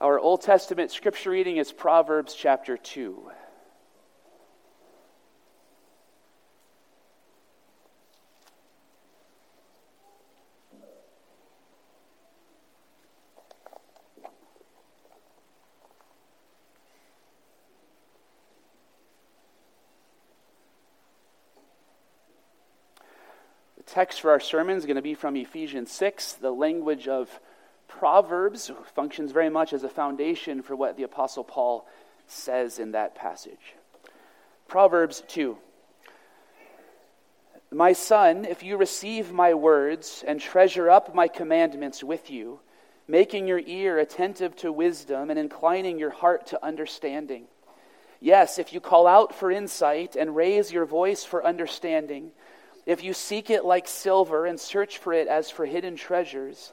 Our Old Testament scripture reading is Proverbs chapter 2. The text for our sermon is going to be from Ephesians 6, the language of Proverbs functions very much as a foundation for what the Apostle Paul says in that passage. Proverbs 2. My son, if you receive my words and treasure up my commandments with you, making your ear attentive to wisdom and inclining your heart to understanding. Yes, if you call out for insight and raise your voice for understanding, if you seek it like silver and search for it as for hidden treasures,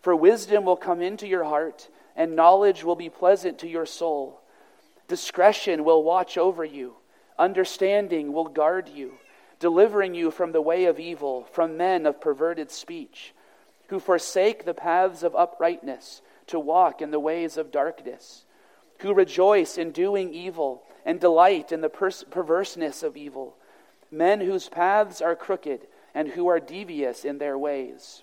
For wisdom will come into your heart, and knowledge will be pleasant to your soul. Discretion will watch over you, understanding will guard you, delivering you from the way of evil, from men of perverted speech, who forsake the paths of uprightness to walk in the ways of darkness, who rejoice in doing evil and delight in the pers- perverseness of evil, men whose paths are crooked and who are devious in their ways.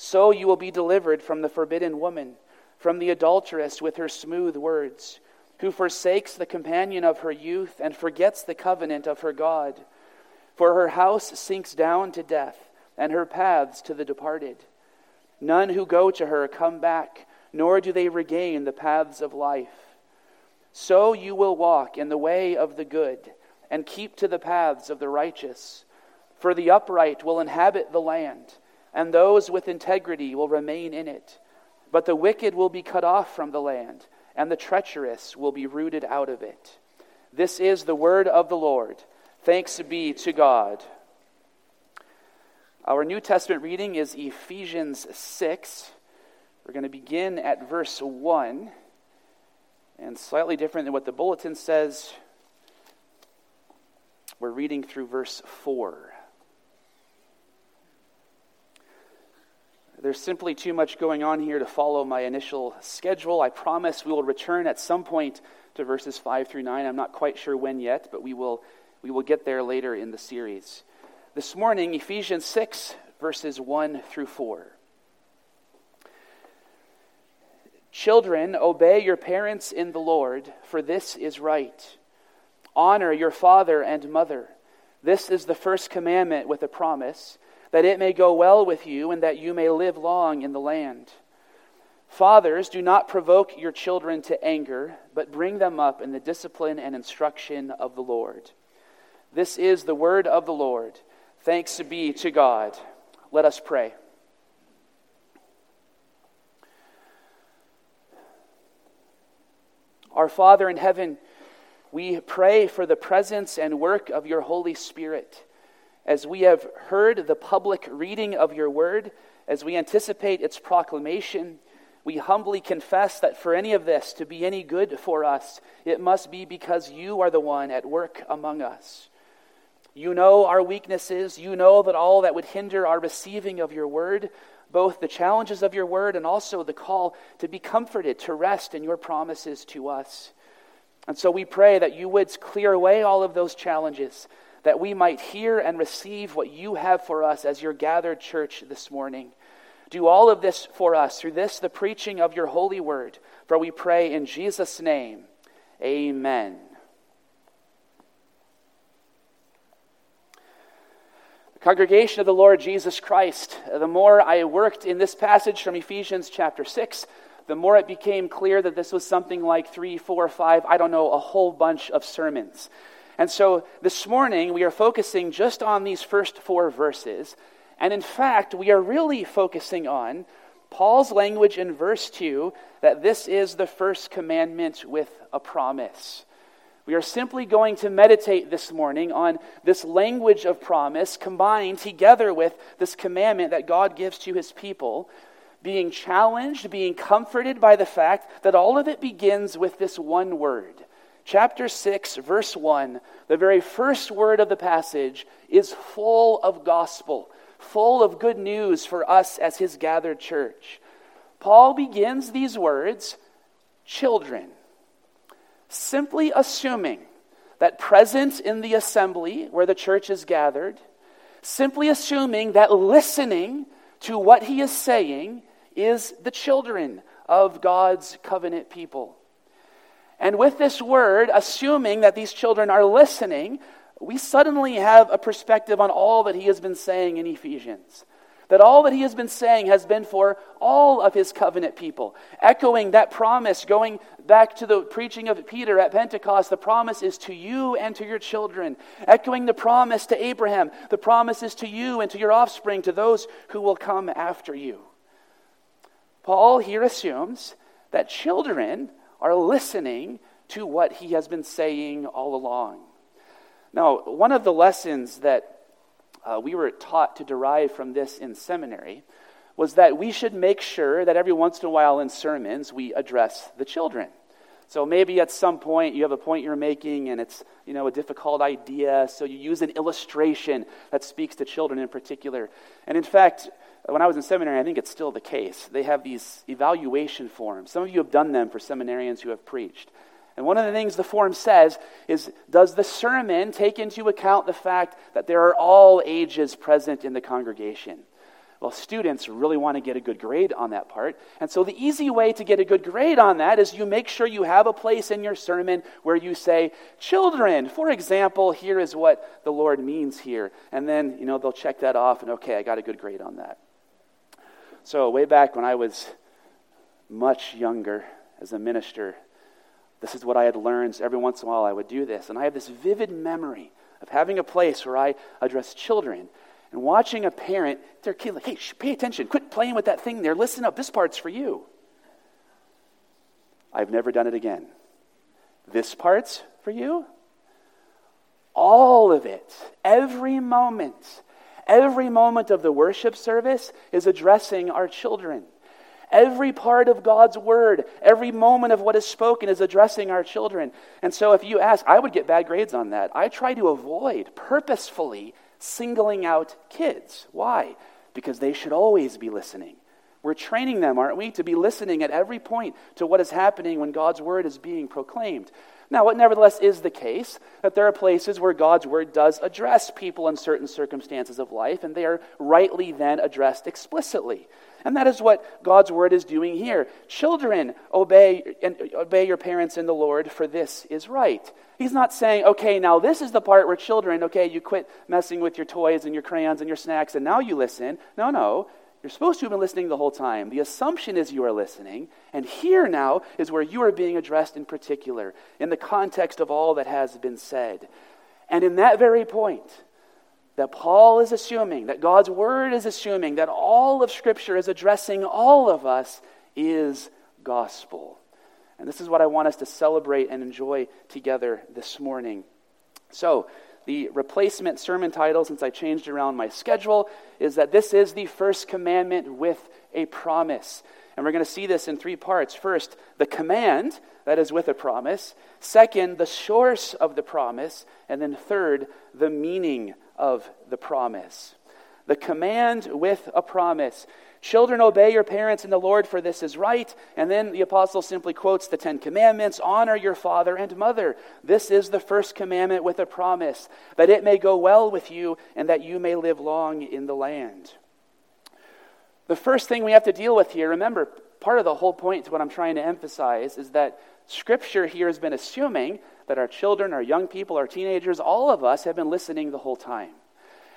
So you will be delivered from the forbidden woman, from the adulteress with her smooth words, who forsakes the companion of her youth and forgets the covenant of her God. For her house sinks down to death, and her paths to the departed. None who go to her come back, nor do they regain the paths of life. So you will walk in the way of the good, and keep to the paths of the righteous. For the upright will inhabit the land and those with integrity will remain in it. But the wicked will be cut off from the land, and the treacherous will be rooted out of it. This is the word of the Lord. Thanks be to God. Our New Testament reading is Ephesians 6. We're going to begin at verse 1, and slightly different than what the bulletin says, we're reading through verse 4. There's simply too much going on here to follow my initial schedule. I promise we will return at some point to verses 5 through 9. I'm not quite sure when yet, but we will, we will get there later in the series. This morning, Ephesians 6, verses 1 through 4. Children, obey your parents in the Lord, for this is right. Honor your father and mother. This is the first commandment with a promise that it may go well with you and that you may live long in the land. Fathers, do not provoke your children to anger, but bring them up in the discipline and instruction of the Lord. This is the word of the Lord. Thanks be to God. Let us pray. Our Father in heaven, we pray for the presence and work of your Holy Spirit as we have heard the public reading of your word, as we anticipate its proclamation, we humbly confess that for any of this to be any good for us, it must be because you are the one at work among us. You know our weaknesses. You know that all that would hinder our receiving of your word, both the challenges of your word and also the call to be comforted, to rest in your promises to us. And so we pray that you would clear away all of those challenges, that we might hear and receive what you have for us as your gathered church this morning. Do all of this for us through this, the preaching of your holy word. For we pray in Jesus' name. Amen. Congregation of the Lord Jesus Christ, the more I worked in this passage from Ephesians chapter 6, the more it became clear that this was something like three, four, five, I don't know, a whole bunch of sermons. And so this morning, we are focusing just on these first four verses. And in fact, we are really focusing on Paul's language in verse 2 that this is the first commandment with a promise. We are simply going to meditate this morning on this language of promise combined together with this commandment that God gives to his people, being challenged, being comforted by the fact that all of it begins with this one word. Chapter 6, verse 1, the very first word of the passage, is full of gospel full of good news for us as his gathered church. Paul begins these words, children, simply assuming that present in the assembly where the church is gathered, simply assuming that listening to what he is saying is the children of God's covenant people. And with this word, assuming that these children are listening, we suddenly have a perspective on all that he has been saying in Ephesians. That all that he has been saying has been for all of his covenant people. Echoing that promise, going back to the preaching of Peter at Pentecost, the promise is to you and to your children. Echoing the promise to Abraham, the promise is to you and to your offspring, to those who will come after you. Paul here assumes that children are listening to what he has been saying all along. Now, one of the lessons that uh, we were taught to derive from this in seminary was that we should make sure that every once in a while in sermons we address the children. So maybe at some point you have a point you're making and it's, you know, a difficult idea, so you use an illustration that speaks to children in particular. And in fact, when I was in seminary, I think it's still the case. They have these evaluation forms. Some of you have done them for seminarians who have preached. And one of the things the form says is Does the sermon take into account the fact that there are all ages present in the congregation? Well, students really want to get a good grade on that part. And so the easy way to get a good grade on that is you make sure you have a place in your sermon where you say, Children, for example, here is what the Lord means here. And then, you know, they'll check that off and, okay, I got a good grade on that. So, way back when I was much younger as a minister, this is what I had learned. Every once in a while, I would do this. And I have this vivid memory of having a place where I address children and watching a parent, their kid, like, hey, pay attention, quit playing with that thing there, listen up, this part's for you. I've never done it again. This part's for you? All of it, every moment, every moment of the worship service is addressing our children. Every part of God's word, every moment of what is spoken is addressing our children. And so if you ask, I would get bad grades on that. I try to avoid purposefully singling out kids. Why? Because they should always be listening. We're training them, aren't we, to be listening at every point to what is happening when God's word is being proclaimed. Now, what nevertheless is the case that there are places where God's word does address people in certain circumstances of life, and they are rightly then addressed explicitly. And that is what God's word is doing here. Children, obey and obey your parents in the Lord, for this is right. He's not saying, okay, now this is the part where children, okay, you quit messing with your toys and your crayons and your snacks and now you listen. No, no. You're supposed to have been listening the whole time. The assumption is you are listening, and here now is where you are being addressed in particular, in the context of all that has been said. And in that very point, that Paul is assuming, that God's word is assuming, that all of Scripture is addressing all of us is gospel. And this is what I want us to celebrate and enjoy together this morning. So, the replacement sermon title, since I changed around my schedule, is that this is the first commandment with a promise. And we're going to see this in three parts. First, the command, that is with a promise. Second, the source of the promise. And then third, the meaning of the promise. The command with a promise. Children, obey your parents in the Lord, for this is right. And then the apostle simply quotes the Ten Commandments honor your father and mother. This is the first commandment with a promise, that it may go well with you and that you may live long in the land. The first thing we have to deal with here, remember, part of the whole point to what I'm trying to emphasize is that Scripture here has been assuming that our children, our young people, our teenagers, all of us have been listening the whole time.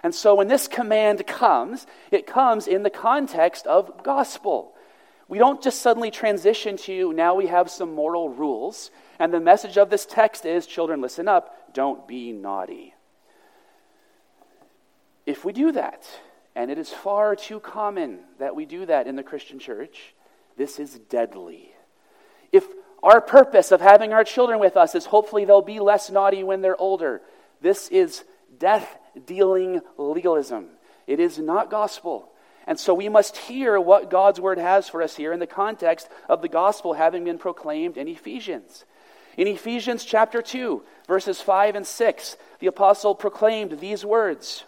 And so when this command comes, it comes in the context of gospel. We don't just suddenly transition to now we have some moral rules. And the message of this text is children, listen up, don't be naughty. If we do that, and it is far too common that we do that in the Christian church, this is deadly. If our purpose of having our children with us is hopefully they'll be less naughty when they're older, this is death dealing legalism. It is not gospel. And so we must hear what God's word has for us here in the context of the gospel having been proclaimed in Ephesians. In Ephesians chapter 2, verses 5 and 6, the apostle proclaimed these words.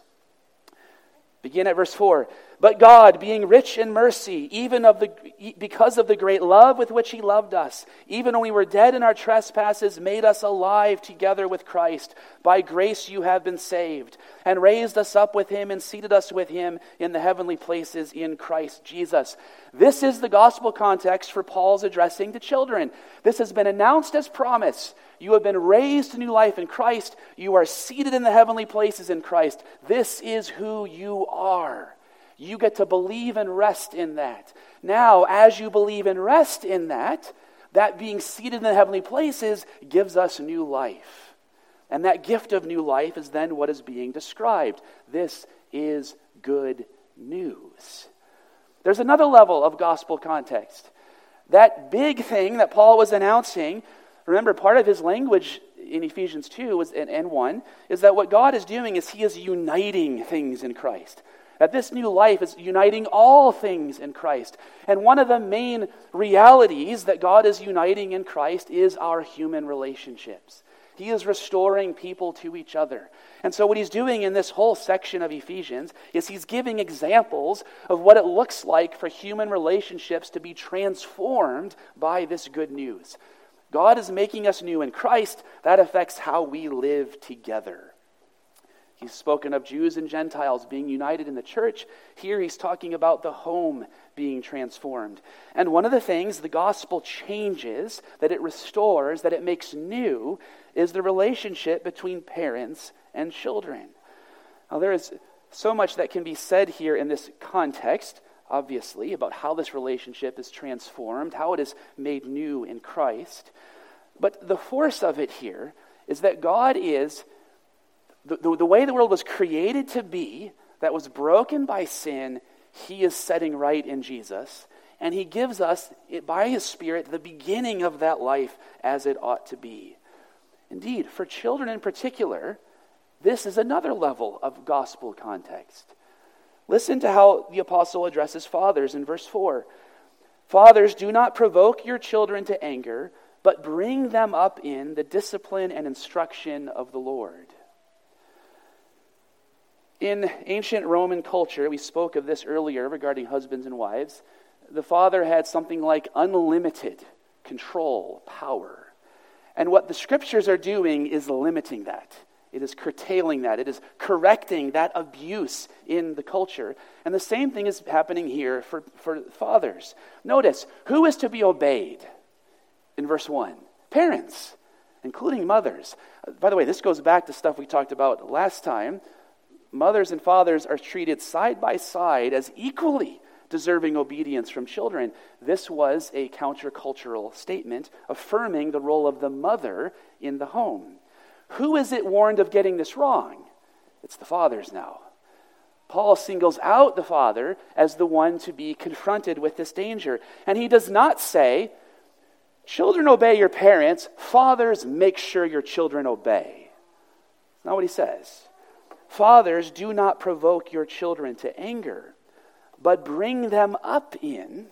Begin at verse 4. But God, being rich in mercy, even of the, because of the great love with which He loved us, even when we were dead in our trespasses, made us alive together with Christ. By grace you have been saved, and raised us up with Him and seated us with Him in the heavenly places in Christ Jesus. This is the gospel context for Paul's addressing to children. This has been announced as promise. You have been raised to new life in Christ. You are seated in the heavenly places in Christ. This is who you are. You get to believe and rest in that. Now, as you believe and rest in that, that being seated in the heavenly places gives us new life. And that gift of new life is then what is being described. This is good news. There's another level of gospel context. That big thing that Paul was announcing, remember, part of his language in Ephesians 2 was, and, and 1 is that what God is doing is he is uniting things in Christ. That this new life is uniting all things in Christ. And one of the main realities that God is uniting in Christ is our human relationships. He is restoring people to each other. And so, what he's doing in this whole section of Ephesians is he's giving examples of what it looks like for human relationships to be transformed by this good news. God is making us new in Christ. That affects how we live together. He's spoken of Jews and Gentiles being united in the church. Here he's talking about the home being transformed. And one of the things the gospel changes, that it restores, that it makes new, is the relationship between parents and children. Now, there is so much that can be said here in this context, obviously, about how this relationship is transformed, how it is made new in Christ. But the force of it here is that God is the, the, the way the world was created to be, that was broken by sin, He is setting right in Jesus. And He gives us, by His Spirit, the beginning of that life as it ought to be. Indeed, for children in particular, this is another level of gospel context. Listen to how the apostle addresses fathers in verse 4. Fathers, do not provoke your children to anger, but bring them up in the discipline and instruction of the Lord. In ancient Roman culture, we spoke of this earlier regarding husbands and wives, the father had something like unlimited control, power. And what the scriptures are doing is limiting that. It is curtailing that. It is correcting that abuse in the culture. And the same thing is happening here for, for fathers. Notice who is to be obeyed in verse 1? Parents, including mothers. By the way, this goes back to stuff we talked about last time mothers and fathers are treated side by side as equally deserving obedience from children. This was a countercultural statement affirming the role of the mother in the home. Who is it warned of getting this wrong? It's the fathers now. Paul singles out the father as the one to be confronted with this danger. And he does not say, Children, obey your parents. Fathers, make sure your children obey. That's not what he says. Fathers, do not provoke your children to anger, but bring them up in.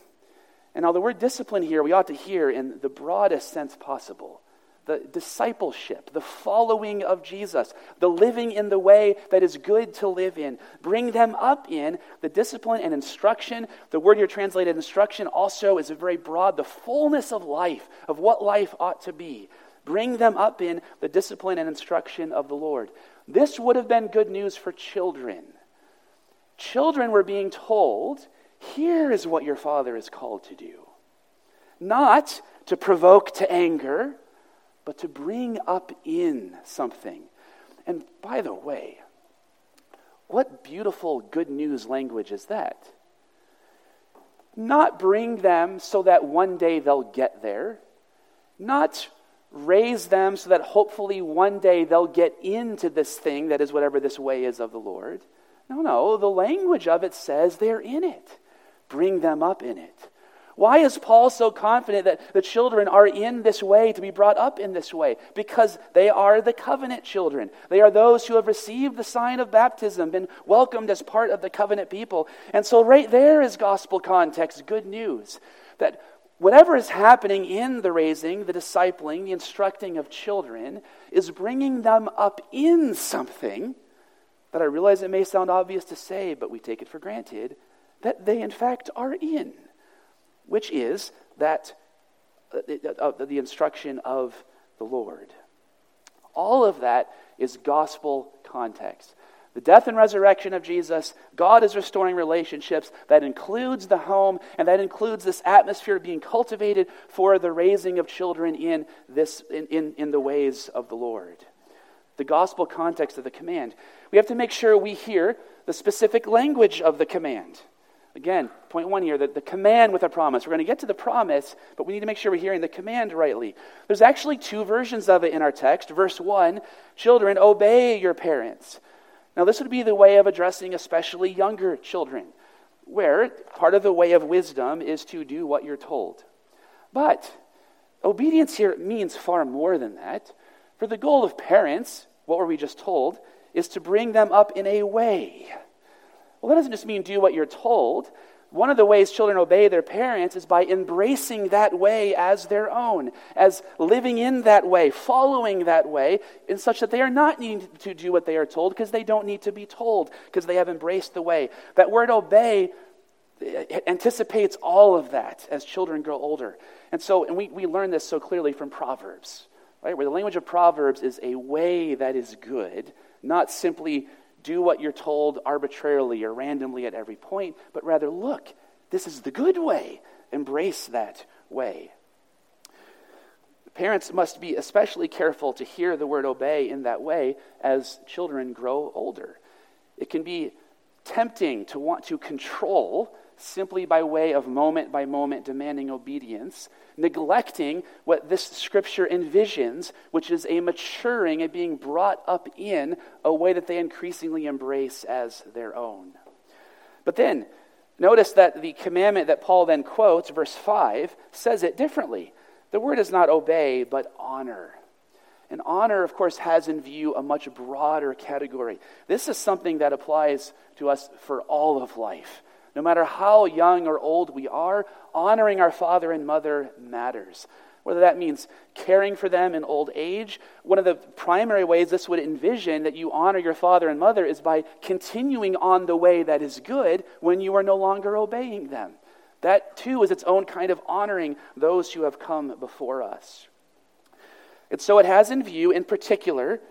And now, the word discipline here, we ought to hear in the broadest sense possible the discipleship, the following of Jesus, the living in the way that is good to live in. Bring them up in the discipline and instruction. The word here translated instruction also is a very broad, the fullness of life, of what life ought to be. Bring them up in the discipline and instruction of the Lord. This would have been good news for children. Children were being told, here is what your father is called to do. Not to provoke to anger, but to bring up in something. And by the way, what beautiful good news language is that? Not bring them so that one day they'll get there. Not raise them so that hopefully one day they'll get into this thing that is whatever this way is of the Lord. No, no, the language of it says they're in it. Bring them up in it. Why is Paul so confident that the children are in this way to be brought up in this way? Because they are the covenant children. They are those who have received the sign of baptism, been welcomed as part of the covenant people. And so, right there is gospel context, good news that whatever is happening in the raising, the discipling, the instructing of children is bringing them up in something that I realize it may sound obvious to say, but we take it for granted that they, in fact, are in which is that uh, uh, the instruction of the Lord. All of that is gospel context. The death and resurrection of Jesus, God is restoring relationships. That includes the home, and that includes this atmosphere being cultivated for the raising of children in, this, in, in, in the ways of the Lord. The gospel context of the command. We have to make sure we hear the specific language of the command. Again, point one here, the, the command with a promise. We're going to get to the promise, but we need to make sure we're hearing the command rightly. There's actually two versions of it in our text. Verse one, children, obey your parents. Now, this would be the way of addressing especially younger children, where part of the way of wisdom is to do what you're told. But obedience here means far more than that. For the goal of parents, what were we just told, is to bring them up in a way well, that doesn't just mean do what you're told. One of the ways children obey their parents is by embracing that way as their own, as living in that way, following that way, in such that they are not needing to do what they are told because they don't need to be told, because they have embraced the way. That word obey anticipates all of that as children grow older. And so, and we, we learn this so clearly from Proverbs, right? Where the language of Proverbs is a way that is good, not simply do what you're told arbitrarily or randomly at every point, but rather look, this is the good way. Embrace that way. Parents must be especially careful to hear the word obey in that way as children grow older. It can be tempting to want to control simply by way of moment by moment demanding obedience, neglecting what this scripture envisions, which is a maturing, a being brought up in a way that they increasingly embrace as their own. But then, notice that the commandment that Paul then quotes, verse 5, says it differently. The word is not obey, but honor. And honor, of course, has in view a much broader category. This is something that applies to us for all of life. No matter how young or old we are, honoring our father and mother matters. Whether that means caring for them in old age, one of the primary ways this would envision that you honor your father and mother is by continuing on the way that is good when you are no longer obeying them. That too is its own kind of honoring those who have come before us. And so it has in view, in particular,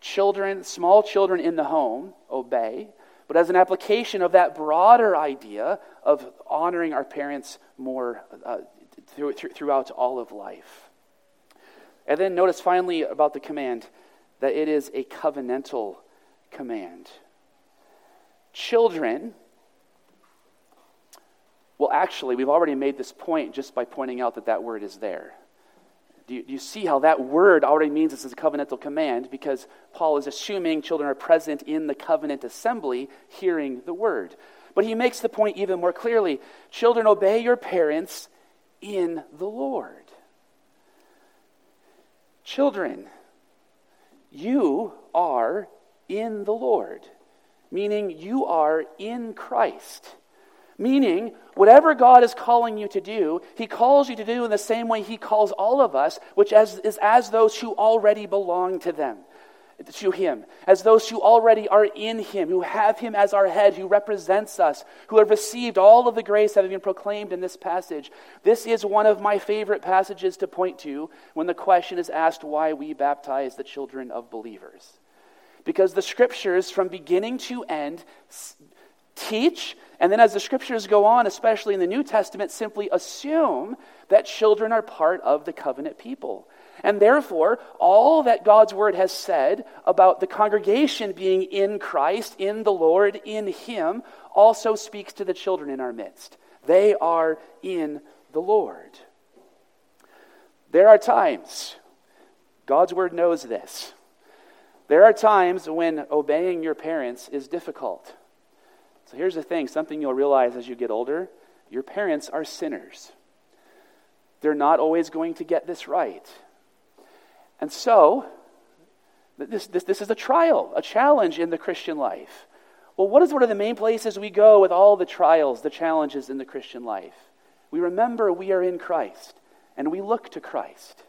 children, small children in the home obey, but as an application of that broader idea of honoring our parents more uh, through, throughout all of life. And then notice finally about the command that it is a covenantal command. Children, well, actually, we've already made this point just by pointing out that that word is there. Do you, do you, see how that word already means this is a covenantal command? Because Paul is assuming children are present in the covenant assembly hearing the word. But he makes the point even more clearly children, obey your parents in the Lord. Children, you are in the Lord, meaning you are in Christ. Meaning, whatever God is calling you to do, He calls you to do in the same way He calls all of us, which as, is as those who already belong to them, to Him, as those who already are in Him, who have Him as our head, who represents us, who have received all of the grace that have been proclaimed in this passage. This is one of my favorite passages to point to when the question is asked why we baptize the children of believers. Because the scriptures, from beginning to end, teach, and then as the scriptures go on, especially in the New Testament, simply assume that children are part of the covenant people. And therefore, all that God's word has said about the congregation being in Christ, in the Lord, in Him, also speaks to the children in our midst. They are in the Lord. There are times, God's word knows this. There are times when obeying your parents is difficult. So here's the thing something you'll realize as you get older your parents are sinners. They're not always going to get this right. And so, this, this, this is a trial, a challenge in the Christian life. Well, what is one of the main places we go with all the trials, the challenges in the Christian life? We remember we are in Christ and we look to Christ.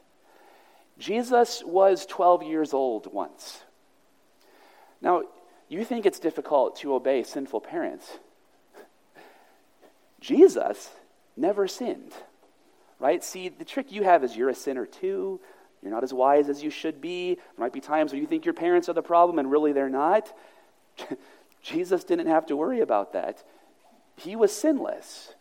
Jesus was 12 years old once. Now, you think it's difficult to obey sinful parents. Jesus never sinned, right? See, the trick you have is you're a sinner too. You're not as wise as you should be. There might be times where you think your parents are the problem and really they're not. Jesus didn't have to worry about that. He was sinless.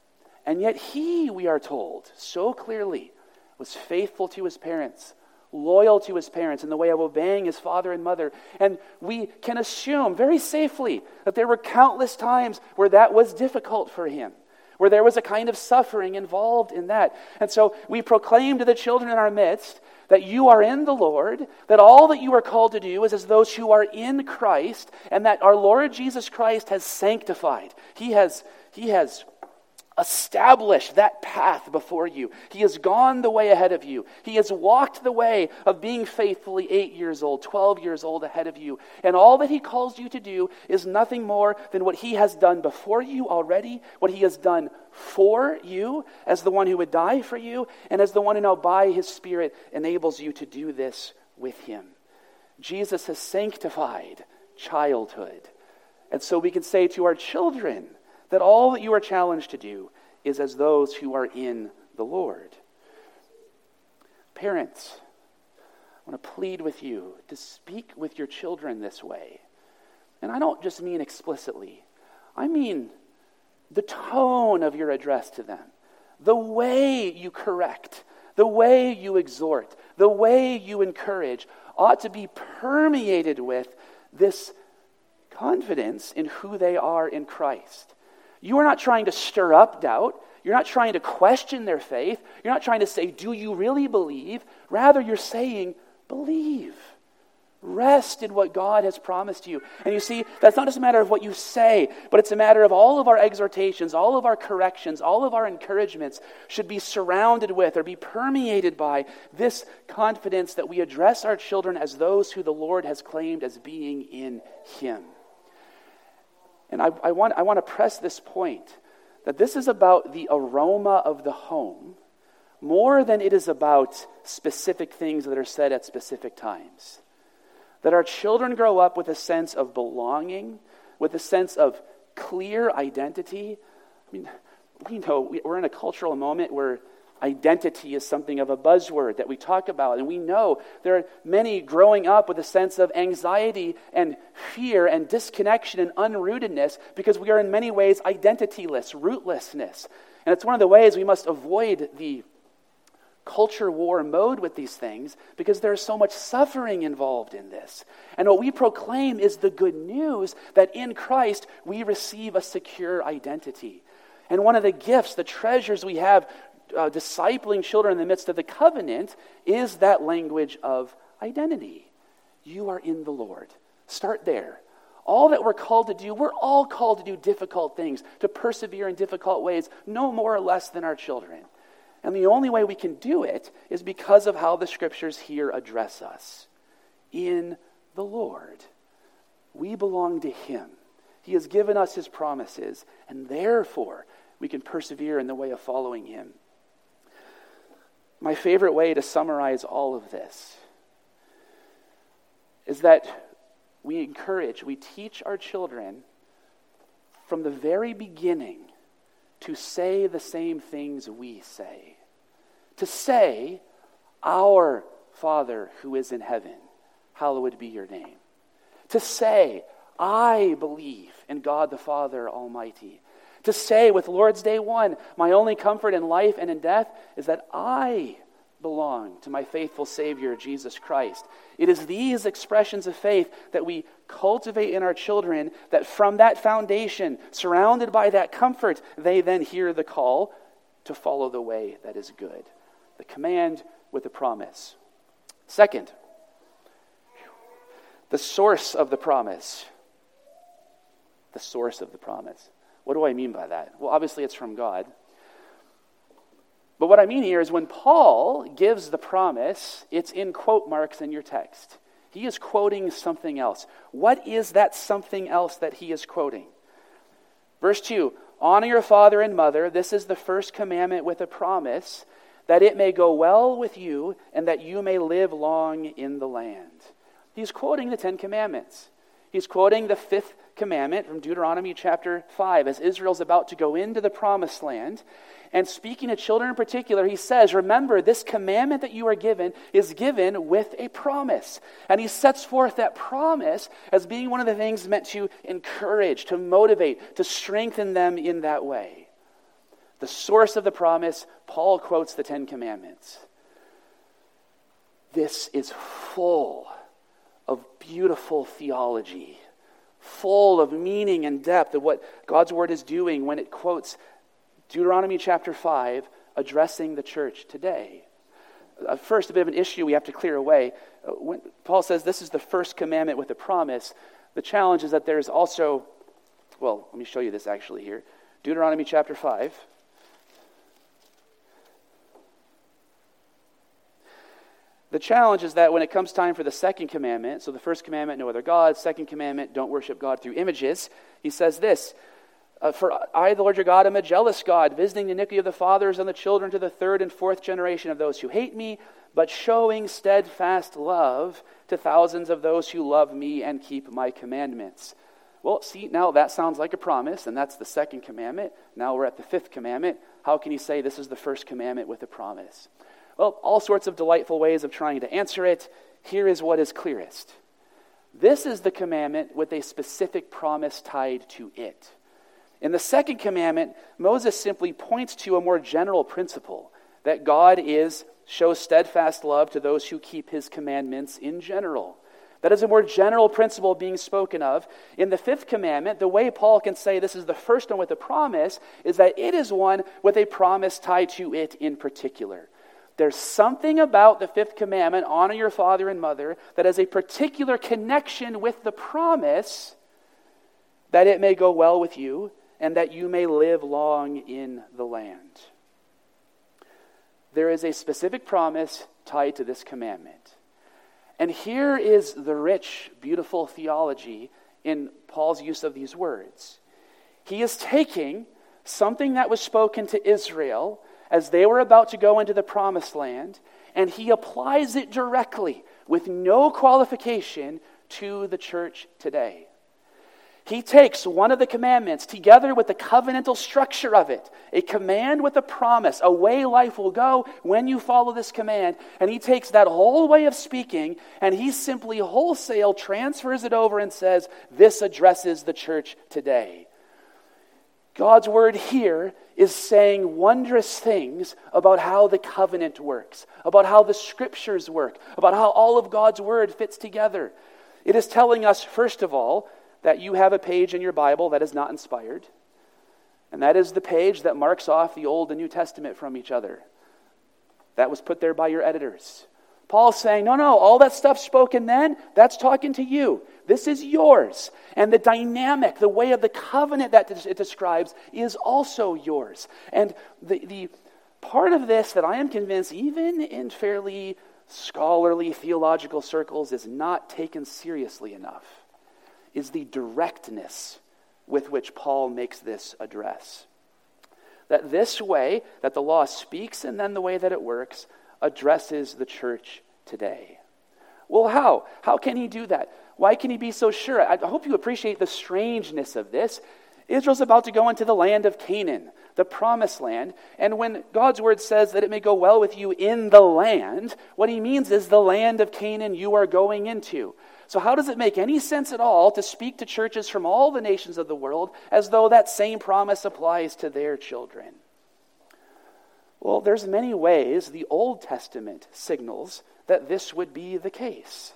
And yet, he, we are told so clearly, was faithful to his parents, loyal to his parents in the way of obeying his father and mother. And we can assume very safely that there were countless times where that was difficult for him, where there was a kind of suffering involved in that. And so we proclaim to the children in our midst that you are in the Lord, that all that you are called to do is as those who are in Christ, and that our Lord Jesus Christ has sanctified. He has, he has establish that path before you. He has gone the way ahead of you. He has walked the way of being faithfully eight years old, 12 years old ahead of you. And all that He calls you to do is nothing more than what He has done before you already, what He has done for you as the one who would die for you, and as the one who now by His Spirit enables you to do this with Him. Jesus has sanctified childhood. And so we can say to our children, that all that you are challenged to do is as those who are in the Lord. Parents, I want to plead with you to speak with your children this way. And I don't just mean explicitly, I mean the tone of your address to them, the way you correct, the way you exhort, the way you encourage ought to be permeated with this confidence in who they are in Christ. You are not trying to stir up doubt. You're not trying to question their faith. You're not trying to say, Do you really believe? Rather, you're saying, Believe. Rest in what God has promised you. And you see, that's not just a matter of what you say, but it's a matter of all of our exhortations, all of our corrections, all of our encouragements should be surrounded with or be permeated by this confidence that we address our children as those who the Lord has claimed as being in Him. And I, I, want, I want to press this point that this is about the aroma of the home more than it is about specific things that are said at specific times. That our children grow up with a sense of belonging, with a sense of clear identity. I mean, we know we're in a cultural moment where Identity is something of a buzzword that we talk about. And we know there are many growing up with a sense of anxiety and fear and disconnection and unrootedness because we are in many ways identityless, rootlessness. And it's one of the ways we must avoid the culture war mode with these things because there's so much suffering involved in this. And what we proclaim is the good news that in Christ we receive a secure identity. And one of the gifts, the treasures we have uh, discipling children in the midst of the covenant is that language of identity. You are in the Lord. Start there. All that we're called to do, we're all called to do difficult things, to persevere in difficult ways, no more or less than our children. And the only way we can do it is because of how the scriptures here address us in the Lord. We belong to Him. He has given us His promises, and therefore we can persevere in the way of following Him. My favorite way to summarize all of this is that we encourage, we teach our children from the very beginning to say the same things we say. To say, Our Father who is in heaven, hallowed be your name. To say, I believe in God the Father Almighty. To say with Lord's Day 1, my only comfort in life and in death is that I belong to my faithful Savior, Jesus Christ. It is these expressions of faith that we cultivate in our children, that from that foundation, surrounded by that comfort, they then hear the call to follow the way that is good. The command with the promise. Second, the source of the promise. The source of the promise. What do I mean by that? Well, obviously, it's from God. But what I mean here is when Paul gives the promise, it's in quote marks in your text. He is quoting something else. What is that something else that he is quoting? Verse 2 Honor your father and mother. This is the first commandment with a promise that it may go well with you and that you may live long in the land. He's quoting the Ten Commandments. He's quoting the fifth commandment from Deuteronomy chapter 5 as Israel's about to go into the promised land. And speaking to children in particular, he says, Remember, this commandment that you are given is given with a promise. And he sets forth that promise as being one of the things meant to encourage, to motivate, to strengthen them in that way. The source of the promise, Paul quotes the Ten Commandments. This is full of beautiful theology, full of meaning and depth of what God's word is doing when it quotes Deuteronomy chapter 5, addressing the church today. Uh, first, a bit of an issue we have to clear away. Uh, when Paul says this is the first commandment with a promise, the challenge is that there's also, well, let me show you this actually here. Deuteronomy chapter 5. The challenge is that when it comes time for the second commandment, so the first commandment, no other gods, second commandment, don't worship God through images, he says this uh, for I, the Lord your God, am a jealous God, visiting the iniquity of the fathers and the children to the third and fourth generation of those who hate me, but showing steadfast love to thousands of those who love me and keep my commandments. Well, see, now that sounds like a promise, and that's the second commandment. Now we're at the fifth commandment. How can you say this is the first commandment with a promise? Well, all sorts of delightful ways of trying to answer it. Here is what is clearest this is the commandment with a specific promise tied to it. In the second commandment, Moses simply points to a more general principle that God is shows steadfast love to those who keep his commandments in general. That is a more general principle being spoken of. In the fifth commandment, the way Paul can say this is the first one with a promise is that it is one with a promise tied to it in particular. There's something about the fifth commandment, honor your father and mother, that has a particular connection with the promise that it may go well with you and that you may live long in the land. There is a specific promise tied to this commandment. And here is the rich, beautiful theology in Paul's use of these words. He is taking something that was spoken to Israel as they were about to go into the promised land, and he applies it directly with no qualification to the church today. He takes one of the commandments together with the covenantal structure of it, a command with a promise, a way life will go when you follow this command. And he takes that whole way of speaking and he simply wholesale transfers it over and says, This addresses the church today. God's word here is saying wondrous things about how the covenant works, about how the scriptures work, about how all of God's word fits together. It is telling us, first of all, that you have a page in your Bible that is not inspired. And that is the page that marks off the Old and New Testament from each other. That was put there by your editors. Paul's saying, no, no, all that stuff spoken then, that's talking to you. This is yours. And the dynamic, the way of the covenant that it describes is also yours. And the, the part of this that I am convinced, even in fairly scholarly theological circles, is not taken seriously enough is the directness with which Paul makes this address. That this way that the law speaks and then the way that it works addresses the church today. Well, how? How can he do that? Why can he be so sure? I hope you appreciate the strangeness of this. Israel's about to go into the land of Canaan, the promised land. And when God's word says that it may go well with you in the land, what he means is the land of Canaan you are going into. So, how does it make any sense at all to speak to churches from all the nations of the world as though that same promise applies to their children? Well, there's many ways the Old Testament signals that this would be the case.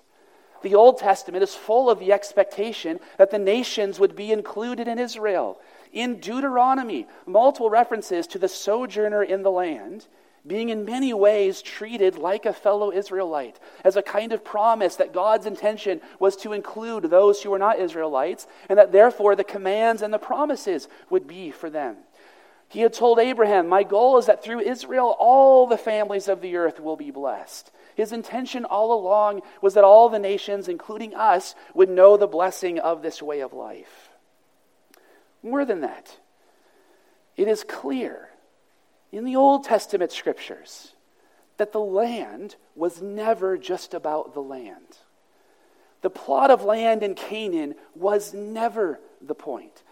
The Old Testament is full of the expectation that the nations would be included in Israel. In Deuteronomy, multiple references to the sojourner in the land. being in many ways treated like a fellow Israelite, as a kind of promise that God's intention was to include those who were not Israelites, and that therefore the commands and the promises would be for them. He had told Abraham, My goal is that through Israel all the families of the earth will be blessed. His intention all along was that all the nations, including us, would know the blessing of this way of life. More than that, it is clear in the Old Testament scriptures that the land was never just about the land. The plot of land in Canaan was never the point.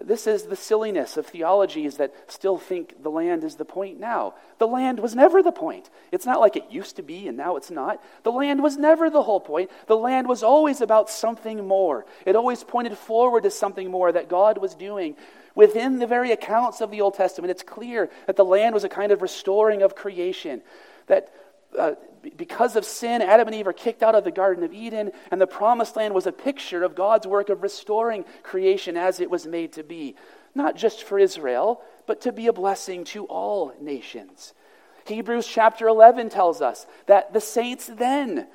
This is the silliness of theologies that still think the land is the point now. The land was never the point. It's not like it used to be and now it's not. The land was never the whole point. The land was always about something more. It always pointed forward to something more that God was doing. Within the very accounts of the Old Testament, it's clear that the land was a kind of restoring of creation. That uh, because of sin, Adam and Eve are kicked out of the Garden of Eden, and the promised land was a picture of God's work of restoring creation as it was made to be, not just for Israel, but to be a blessing to all nations. Hebrews chapter 11 tells us that the saints then,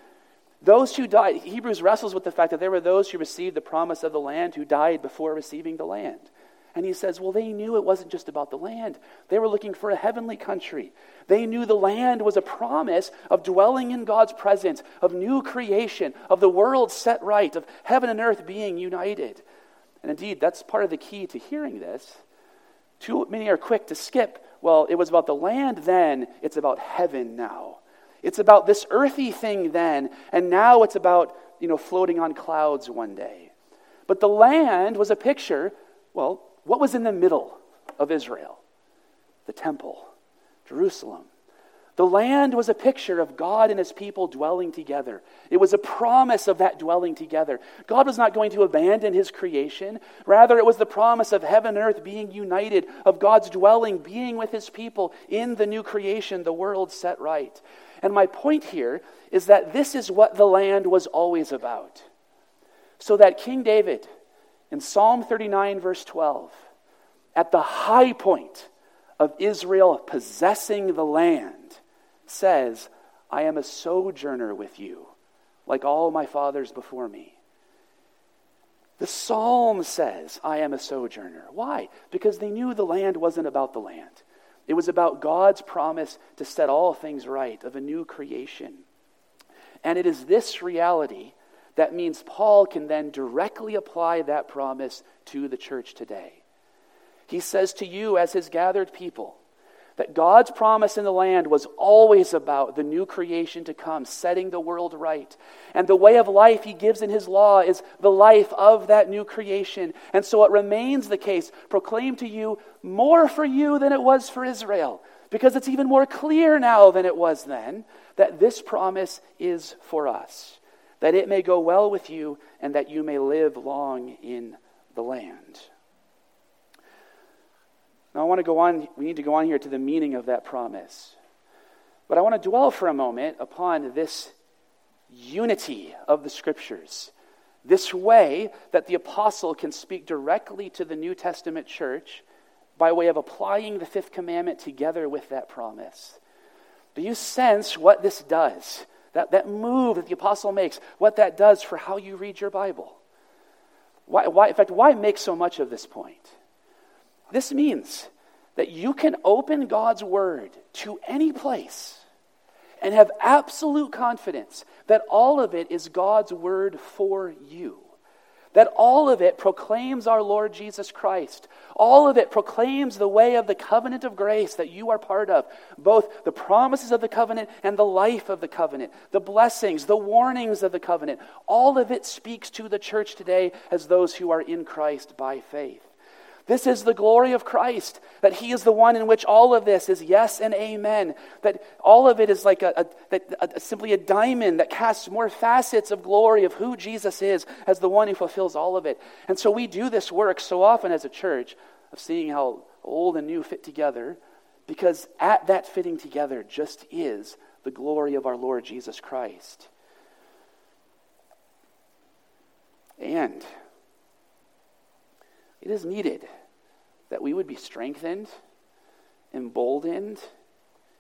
those who died, Hebrews wrestles with the fact that there were those who received the promise of the land who died before receiving the land. And he says, well, they knew it wasn't just about the land. They were looking for a heavenly country. They knew the land was a promise of dwelling in God's presence, of new creation, of the world set right, of heaven and earth being united. And indeed, that's part of the key to hearing this. Too many are quick to skip, well, it was about the land then, it's about heaven now. It's about this earthy thing then, and now it's about, you know, floating on clouds one day. But the land was a picture, well, what was in the middle of Israel? The temple, Jerusalem. The land was a picture of God and his people dwelling together. It was a promise of that dwelling together. God was not going to abandon his creation. Rather, it was the promise of heaven and earth being united, of God's dwelling, being with his people in the new creation, the world set right. And my point here is that this is what the land was always about. So that King David, in Psalm 39, verse 12, at the high point of Israel possessing the land, says, I am a sojourner with you, like all my fathers before me. The psalm says, I am a sojourner. Why? Because they knew the land wasn't about the land. It was about God's promise to set all things right, of a new creation. And it is this reality that means Paul can then directly apply that promise to the church today. He says to you, as his gathered people, that God's promise in the land was always about the new creation to come, setting the world right. And the way of life he gives in his law is the life of that new creation. And so it remains the case, proclaimed to you more for you than it was for Israel, because it's even more clear now than it was then that this promise is for us that it may go well with you and that you may live long in the land. Now, I want to go on, we need to go on here to the meaning of that promise. But I want to dwell for a moment upon this unity of the scriptures, this way that the apostle can speak directly to the New Testament church by way of applying the fifth commandment together with that promise. Do you sense what this does? That, that move that the apostle makes, what that does for how you read your Bible. Why, why, in fact, why make so much of this point? This means that you can open God's word to any place and have absolute confidence that all of it is God's word for you that all of it proclaims our Lord Jesus Christ. All of it proclaims the way of the covenant of grace that you are part of, both the promises of the covenant and the life of the covenant, the blessings, the warnings of the covenant. All of it speaks to the church today as those who are in Christ by faith. This is the glory of Christ, that He is the one in which all of this is yes and amen. That all of it is like a, a, a, simply a diamond that casts more facets of glory of who Jesus is as the one who fulfills all of it. And so we do this work so often as a church of seeing how old and new fit together, because at that fitting together just is the glory of our Lord Jesus Christ. And it is needed that we would be strengthened, emboldened,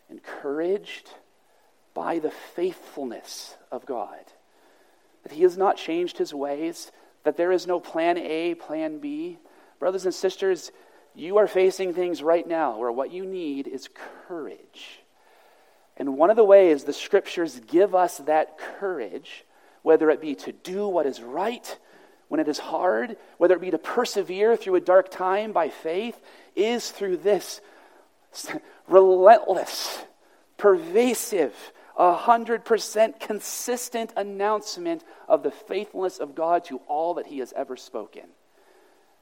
encouraged by the faithfulness of God. That He has not changed His ways, that there is no plan A, plan B. Brothers and sisters, you are facing things right now where what you need is courage. And one of the ways the scriptures give us that courage, whether it be to do what is right when it is hard, whether it be to persevere through a dark time by faith, is through this relentless, pervasive, 100% consistent announcement of the faithfulness of God to all that he has ever spoken.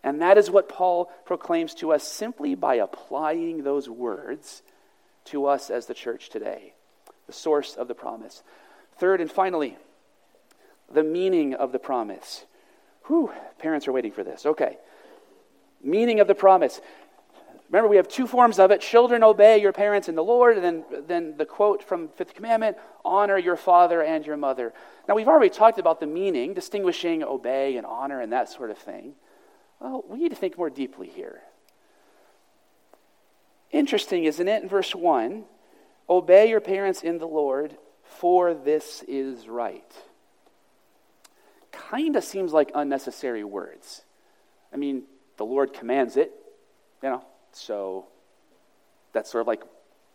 And that is what Paul proclaims to us simply by applying those words to us as the church today, the source of the promise. Third and finally, the meaning of the promise. Whew, parents are waiting for this. Okay. Meaning of the promise. Remember, we have two forms of it. Children, obey your parents in the Lord. And then, then the quote from Fifth Commandment honor your father and your mother. Now, we've already talked about the meaning, distinguishing obey and honor and that sort of thing. Well, we need to think more deeply here. Interesting, isn't it? In verse 1 Obey your parents in the Lord, for this is right. Kind of seems like unnecessary words. I mean, the Lord commands it, you know, so that's sort of like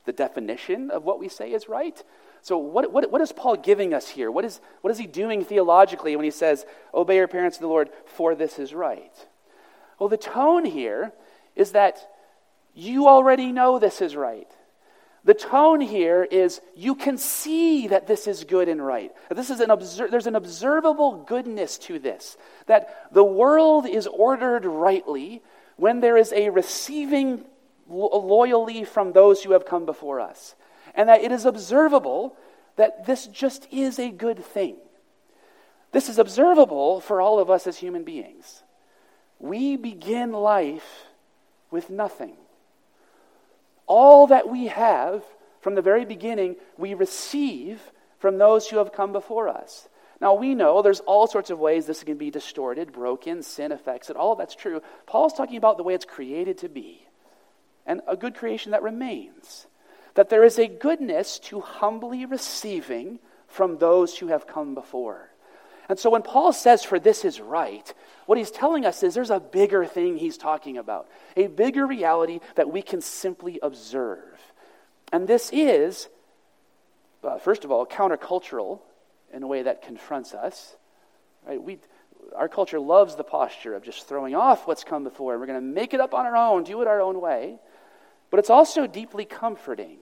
the definition of what we say is right. So, what, what, what is Paul giving us here? What is, what is he doing theologically when he says, Obey your parents in the Lord, for this is right? Well, the tone here is that you already know this is right. The tone here is you can see that this is good and right. This is an obser- there's an observable goodness to this. That the world is ordered rightly when there is a receiving lo- loyally from those who have come before us. And that it is observable that this just is a good thing. This is observable for all of us as human beings. We begin life with nothing. All that we have from the very beginning, we receive from those who have come before us. Now, we know there's all sorts of ways this can be distorted, broken, sin affects it. All that's true. Paul's talking about the way it's created to be and a good creation that remains. That there is a goodness to humbly receiving from those who have come before. And so when Paul says, for this is right, what he's telling us is there's a bigger thing he's talking about, a bigger reality that we can simply observe. And this is, uh, first of all, countercultural in a way that confronts us. Right? We, our culture loves the posture of just throwing off what's come before, and we're going to make it up on our own, do it our own way. But it's also deeply comforting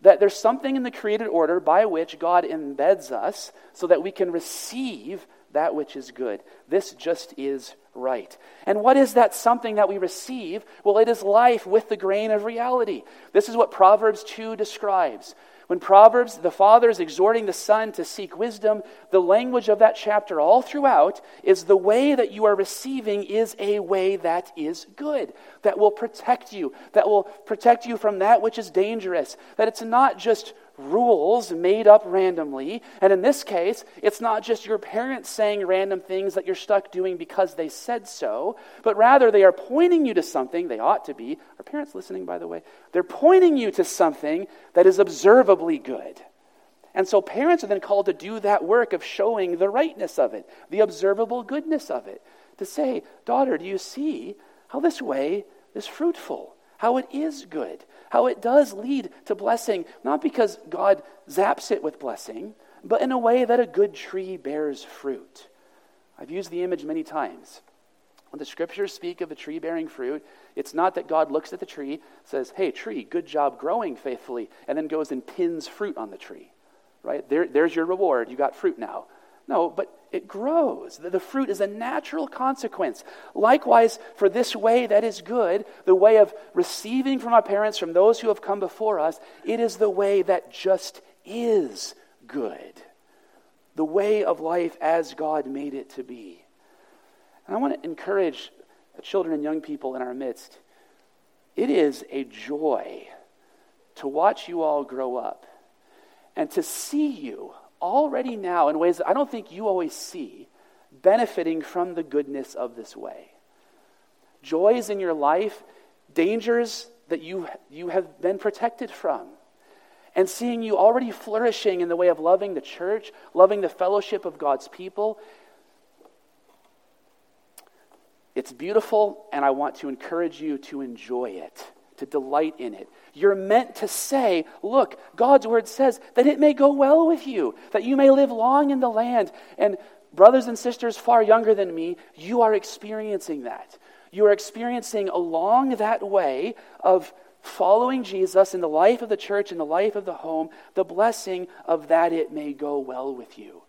that there's something in the created order by which God embeds us so that we can receive that which is good. This just is right. And what is that something that we receive? Well, it is life with the grain of reality. This is what Proverbs 2 describes. When Proverbs, the father is exhorting the son to seek wisdom, the language of that chapter all throughout is the way that you are receiving is a way that is good, that will protect you, that will protect you from that which is dangerous, that it's not just rules made up randomly. And in this case, it's not just your parents saying random things that you're stuck doing because they said so, but rather they are pointing you to something, they ought to be. Are parents listening, by the way? They're pointing you to something that is observably good. And so parents are then called to do that work of showing the rightness of it, the observable goodness of it. To say, daughter, do you see how this way is fruitful? How it is good? how it does lead to blessing, not because God zaps it with blessing, but in a way that a good tree bears fruit. I've used the image many times. When the scriptures speak of a tree bearing fruit, it's not that God looks at the tree, says, Hey, tree, good job growing faithfully, and then goes and pins fruit on the tree. Right? There, there's your reward. You got fruit now. No, but it grows. The fruit is a natural consequence. Likewise, for this way that is good, the way of receiving from our parents, from those who have come before us, it is the way that just is good. The way of life as God made it to be. And I want to encourage the children and young people in our midst. It is a joy to watch you all grow up and to see you already now, in ways that I don't think you always see, benefiting from the goodness of this way. Joys in your life, dangers that you, you have been protected from. and seeing you already flourishing in the way of loving the church, loving the fellowship of God's people. It's beautiful, and I want to encourage you to enjoy it, to delight in it. You're meant to say, Look, God's word says that it may go well with you, that you may live long in the land. And brothers and sisters far younger than me, you are experiencing that. You are experiencing along that way of following Jesus in the life of the church, in the life of the home, the blessing of that it may go well with you.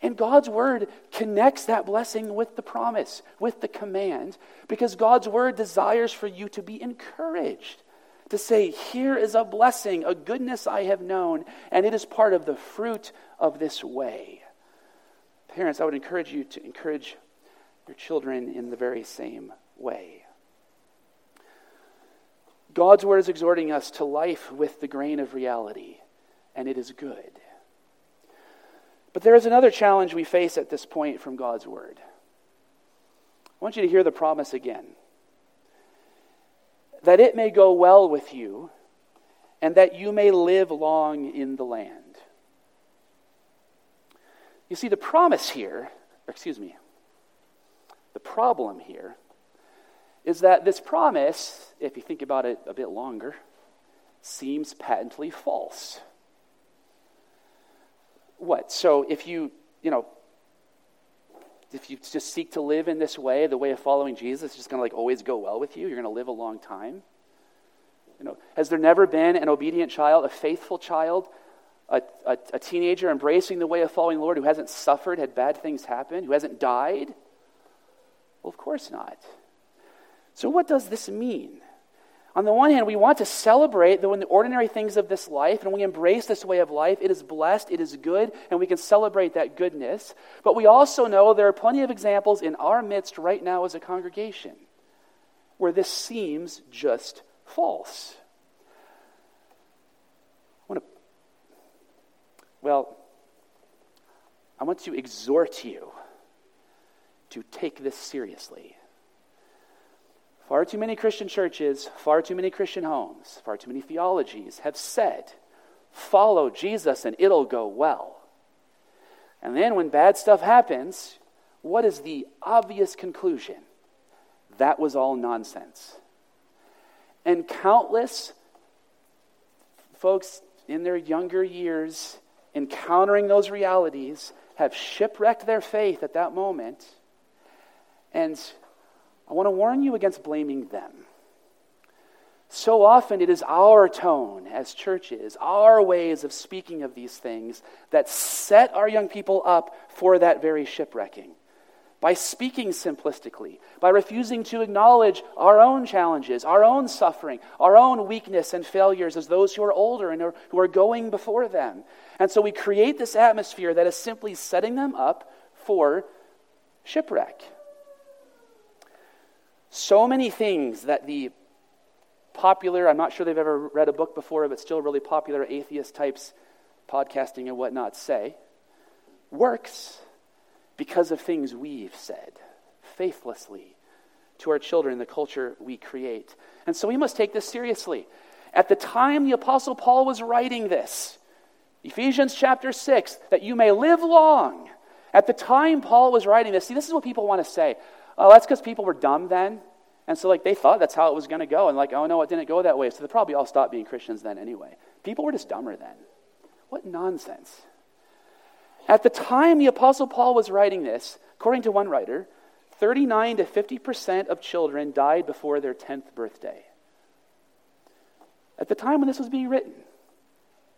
And God's word connects that blessing with the promise, with the command, because God's word desires for you to be encouraged. To say, Here is a blessing, a goodness I have known, and it is part of the fruit of this way. Parents, I would encourage you to encourage your children in the very same way. God's word is exhorting us to life with the grain of reality, and it is good. But there is another challenge we face at this point from God's word. I want you to hear the promise again that it may go well with you, and that you may live long in the land. You see, the promise here, excuse me, the problem here is that this promise, if you think about it a bit longer, seems patently false. What? So if you, you know, if you just seek to live in this way, the way of following Jesus, is just going to like always go well with you. You're going to live a long time. You know, has there never been an obedient child, a faithful child, a, a, a teenager embracing the way of following the Lord who hasn't suffered, had bad things happen, who hasn't died? Well, of course not. So, what does this mean? On the one hand, we want to celebrate the, the ordinary things of this life, and we embrace this way of life. It is blessed, it is good, and we can celebrate that goodness. But we also know there are plenty of examples in our midst right now as a congregation where this seems just false. I want to, well, I want to exhort you to take this seriously. Far too many Christian churches, far too many Christian homes, far too many theologies have said, follow Jesus and it'll go well. And then when bad stuff happens, what is the obvious conclusion? That was all nonsense. And countless folks in their younger years encountering those realities have shipwrecked their faith at that moment. And I want to warn you against blaming them. So often it is our tone as churches, our ways of speaking of these things that set our young people up for that very shipwrecking. By speaking simplistically, by refusing to acknowledge our own challenges, our own suffering, our own weakness and failures as those who are older and who are going before them. And so we create this atmosphere that is simply setting them up for shipwreck. So many things that the popular, I'm not sure they've ever read a book before, but still really popular atheist types, podcasting and whatnot, say, works because of things we've said faithlessly to our children, the culture we create. And so we must take this seriously. At the time the Apostle Paul was writing this, Ephesians chapter 6, that you may live long. At the time Paul was writing this, see, this is what people want to say. Oh, that's because people were dumb then. And so, like, they thought that's how it was going to go. And, like, oh, no, it didn't go that way. So they probably all stopped being Christians then anyway. People were just dumber then. What nonsense. At the time the Apostle Paul was writing this, according to one writer, 39 to 50% of children died before their 10th birthday. At the time when this was being written.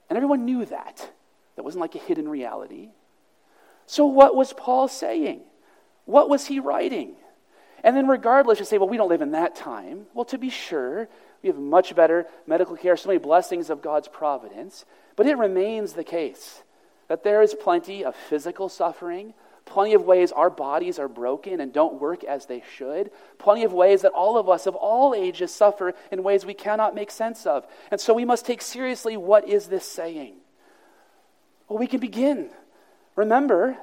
And everyone knew that. That wasn't like a hidden reality. So, what was Paul saying? What was he writing? And then, regardless, you say, well, we don't live in that time. Well, to be sure, we have much better medical care, so many blessings of God's providence. But it remains the case that there is plenty of physical suffering, plenty of ways our bodies are broken and don't work as they should, plenty of ways that all of us of all ages suffer in ways we cannot make sense of. And so we must take seriously what is this saying? Well, we can begin. Remember,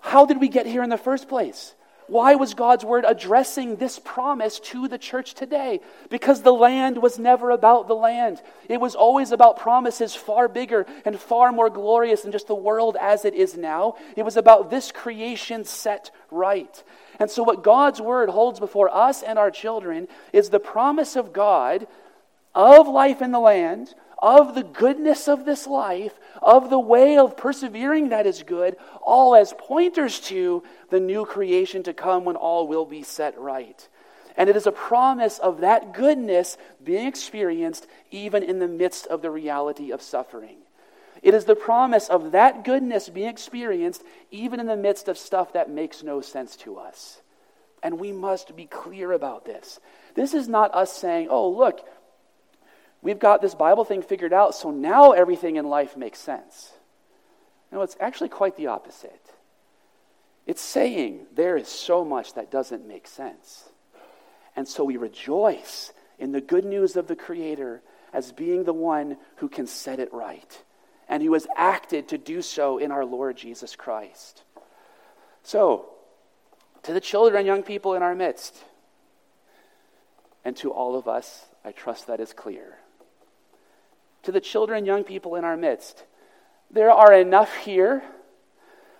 how did we get here in the first place? Why was God's word addressing this promise to the church today? Because the land was never about the land. It was always about promises far bigger and far more glorious than just the world as it is now. It was about this creation set right. And so, what God's word holds before us and our children is the promise of God of life in the land, of the goodness of this life, of the way of persevering that is good, all as pointers to the new creation to come when all will be set right. And it is a promise of that goodness being experienced even in the midst of the reality of suffering. It is the promise of that goodness being experienced even in the midst of stuff that makes no sense to us. And we must be clear about this. This is not us saying, oh, look, we've got this Bible thing figured out, so now everything in life makes sense. No, it's actually quite the opposite. It's saying there is so much that doesn't make sense. And so we rejoice in the good news of the Creator as being the one who can set it right and who has acted to do so in our Lord Jesus Christ. So, to the children and young people in our midst, and to all of us, I trust that is clear to the children and young people in our midst. There are enough here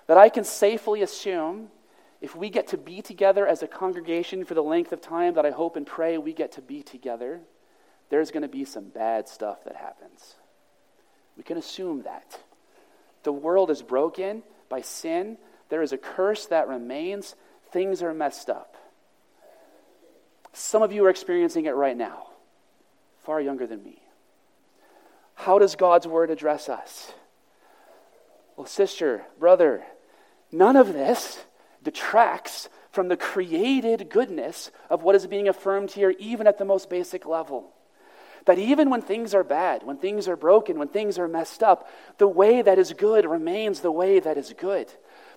that I can safely assume if we get to be together as a congregation for the length of time that I hope and pray we get to be together, there's going to be some bad stuff that happens. We can assume that. The world is broken by sin, there is a curse that remains, things are messed up. Some of you are experiencing it right now, far younger than me. How does God's word address us? Well, sister, brother, none of this detracts from the created goodness of what is being affirmed here, even at the most basic level. That even when things are bad, when things are broken, when things are messed up, the way that is good remains the way that is good.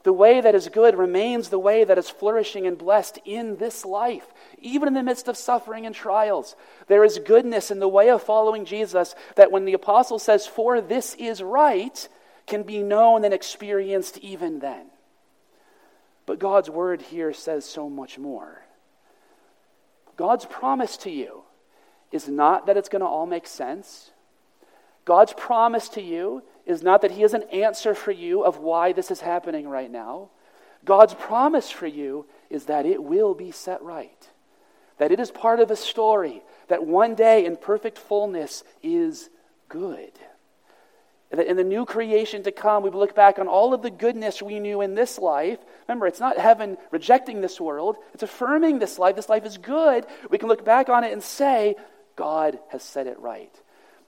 The way that is good remains the way that is flourishing and blessed in this life, even in the midst of suffering and trials. There is goodness in the way of following Jesus that when the apostle says, For this is right, can be known and experienced even then. But God's word here says so much more. God's promise to you is not that it's going to all make sense. God's promise to you is not that He has an answer for you of why this is happening right now. God's promise for you is that it will be set right, that it is part of a story, that one day in perfect fullness is good. That in the new creation to come, we look back on all of the goodness we knew in this life. Remember, it's not heaven rejecting this world, it's affirming this life. This life is good. We can look back on it and say, God has set it right.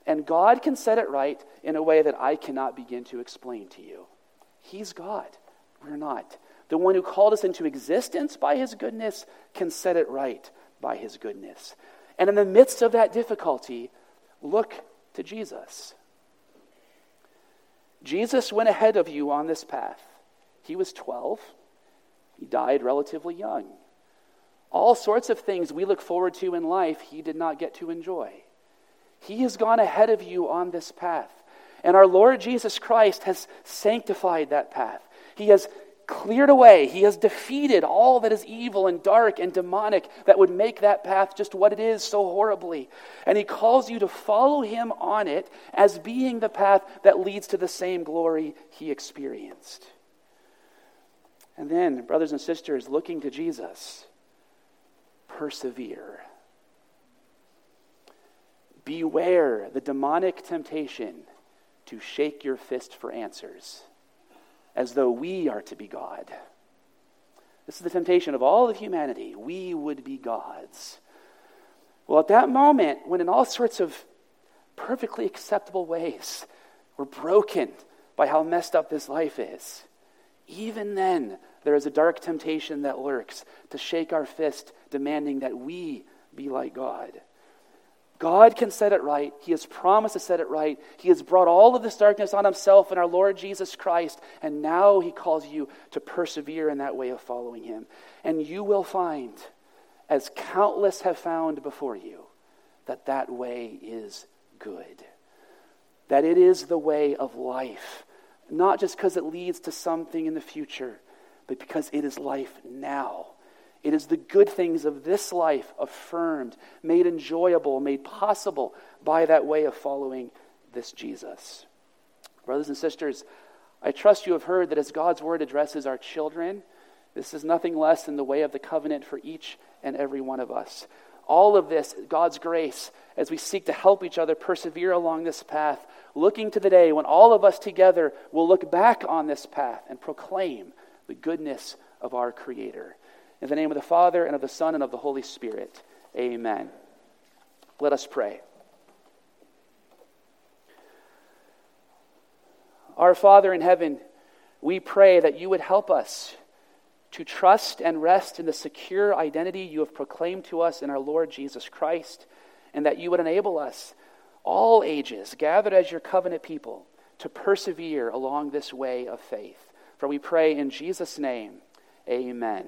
And God can set it right in a way that I cannot begin to explain to you. He's God. We're not. The one who called us into existence by his goodness can set it right by his goodness. And in the midst of that difficulty, look to Jesus. Jesus went ahead of you on this path. He was 12. He died relatively young. All sorts of things we look forward to in life, he did not get to enjoy. He has gone ahead of you on this path. And our Lord Jesus Christ has sanctified that path. He has cleared away, He has defeated all that is evil and dark and demonic that would make that path just what it is so horribly. And He calls you to follow Him on it as being the path that leads to the same glory He experienced. And then, brothers and sisters, looking to Jesus persevere. Beware the demonic temptation to shake your fist for answers, as though we are to be God. This is the temptation of all of humanity. We would be gods. Well, at that moment, when in all sorts of perfectly acceptable ways we're broken by how messed up this life is, even then, there is a dark temptation that lurks to shake our fist, demanding that we be like God. God can set it right. He has promised to set it right. He has brought all of this darkness on himself and our Lord Jesus Christ, and now he calls you to persevere in that way of following him. And you will find, as countless have found before you, that that way is good. That it is the way of life, not just because it leads to something in the future, but because it is life now. It is the good things of this life affirmed, made enjoyable, made possible by that way of following this Jesus. Brothers and sisters, I trust you have heard that as God's word addresses our children, this is nothing less than the way of the covenant for each and every one of us. All of this, God's grace, as we seek to help each other persevere along this path, looking to the day when all of us together will look back on this path and proclaim the goodness of our Creator. In the name of the Father, and of the Son, and of the Holy Spirit, amen. Let us pray. Our Father in heaven, we pray that you would help us to trust and rest in the secure identity you have proclaimed to us in our Lord Jesus Christ, and that you would enable us, all ages, gathered as your covenant people, to persevere along this way of faith. For we pray in Jesus' name, amen.